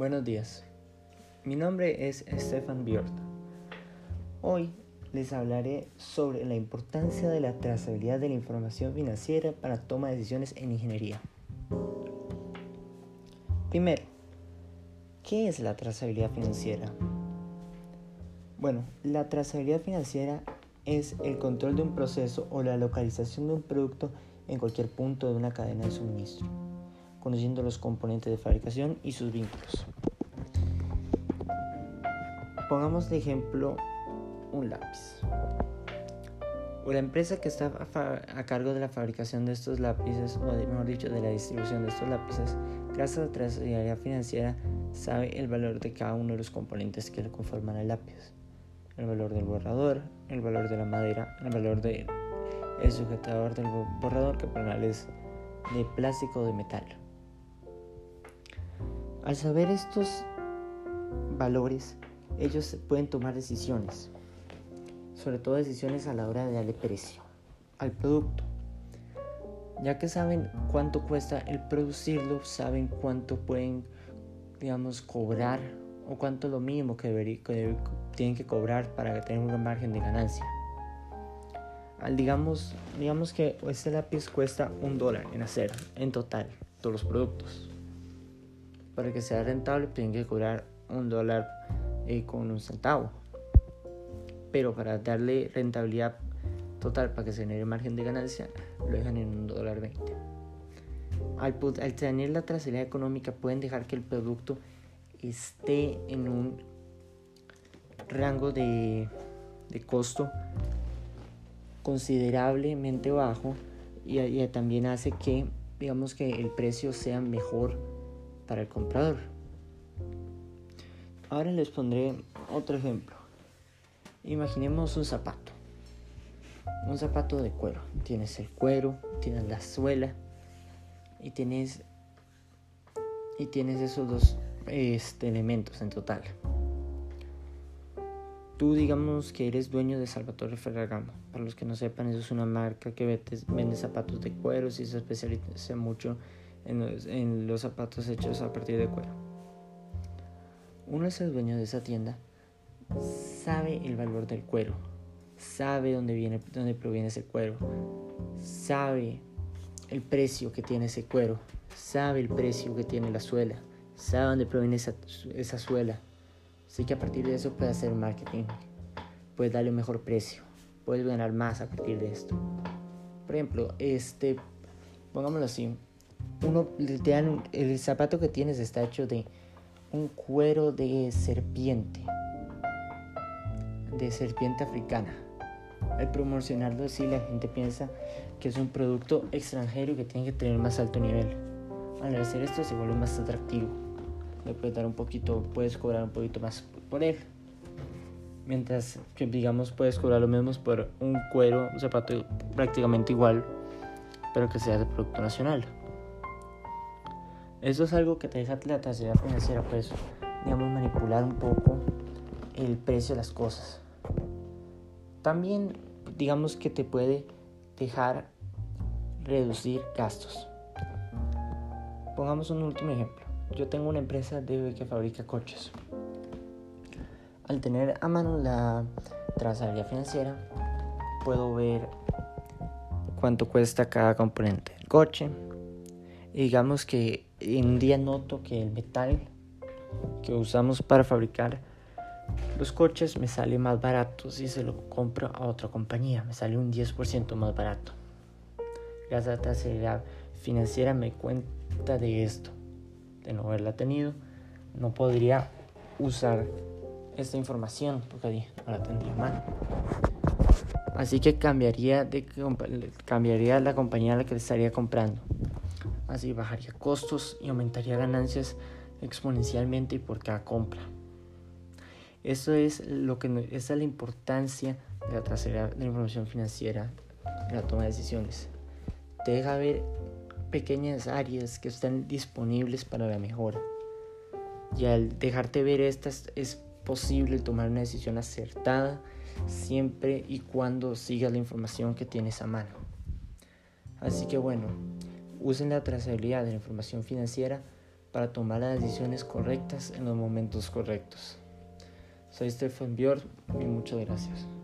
Buenos días. Mi nombre es Stefan Biort. Hoy les hablaré sobre la importancia de la trazabilidad de la información financiera para toma de decisiones en ingeniería. Primero, ¿qué es la trazabilidad financiera? Bueno, la trazabilidad financiera es el control de un proceso o la localización de un producto en cualquier punto de una cadena de suministro, conociendo los componentes de fabricación y sus vínculos. Pongamos de ejemplo un lápiz. O la empresa que está a, cargo de la fabricación de estos lápices, o mejor dicho, de la distribución de estos lápices, gracias a la trazabilidad financiera, sabe el valor de cada uno de los componentes que le conforman el lápiz. El valor del borrador, el valor de la madera, el valor del sujetador del borrador, que para es de plástico o de metal. Al saber estos valores, ellos pueden tomar decisiones sobre todo decisiones a la hora de darle precio al producto. Ya que saben cuánto cuesta el producirlo, saben cuánto pueden, digamos, cobrar o cuánto es lo mínimo que, tienen que cobrar para tener un margen de ganancia. Al, digamos, digamos que este lápiz cuesta un dólar en hacer, en total, todos los productos. Para que sea rentable, tienen que cobrar un dólar eh, con un centavo pero para darle rentabilidad total para que se genere margen de ganancia, lo dejan en un dólar 20. Al, tener la trazabilidad económica pueden dejar que el producto esté en un rango de, de costo considerablemente bajo y, y, también hace que digamos que el precio sea mejor para el comprador. Ahora les pondré otro ejemplo. Imaginemos un zapato. Un zapato de cuero. Tienes el cuero, tienes la suela y tienes y tienes esos dos este, elementos en total. Tú digamos que eres dueño de Salvatore Ferragamo. Para los que no sepan, eso es una marca que vende zapatos de cuero y se especializa mucho en los, en los zapatos hechos a partir de cuero. Uno es el dueño de esa tienda sabe el valor del cuero, sabe dónde, viene, dónde proviene ese cuero, sabe el precio que tiene ese cuero, sabe el precio que tiene la suela, sabe dónde proviene esa, esa suela. Así que a partir de eso puede hacer marketing, puede darle un mejor precio, puede ganar más a partir de esto. Por ejemplo, este, pongámoslo así, uno te dan, el zapato que tienes está hecho de un cuero de serpiente de serpiente africana. Al promocionarlo así la gente piensa que es un producto extranjero y que tiene que tener más alto nivel. Al hacer esto se vuelve más atractivo. Le puedes dar un poquito, puedes cobrar un poquito más por él. Mientras que digamos puedes cobrar lo mismo por un cuero, un zapato prácticamente igual, pero que sea de producto nacional. Eso es algo que te deja la trasera financiera, pues, digamos, manipular un poco el precio de las cosas. También digamos que te puede dejar reducir gastos. Pongamos un último ejemplo. Yo tengo una empresa de que fabrica coches. Al tener a mano la trazabilidad financiera, puedo ver cuánto cuesta cada componente del coche. Digamos que en día noto que el metal que usamos para fabricar los coches me sale más barato si se lo compro a otra compañía, me sale un 10% más barato. Gracias a la trazabilidad financiera me cuenta de esto, de no haberla tenido, no podría usar esta información porque no la tendría mal. Así que cambiaría, de, cambiaría la compañía a la que estaría comprando. Así bajaría costos y aumentaría ganancias exponencialmente por cada compra. Eso es lo que esa es la importancia de la trazabilidad de la información financiera en la toma de decisiones. Te deja ver pequeñas áreas que están disponibles para la mejora. Y al dejarte ver estas es posible tomar una decisión acertada siempre y cuando sigas la información que tienes a mano. Así que bueno, usen la trazabilidad de la información financiera para tomar las decisiones correctas en los momentos correctos. Soy Stefan Björn y muchas gracias.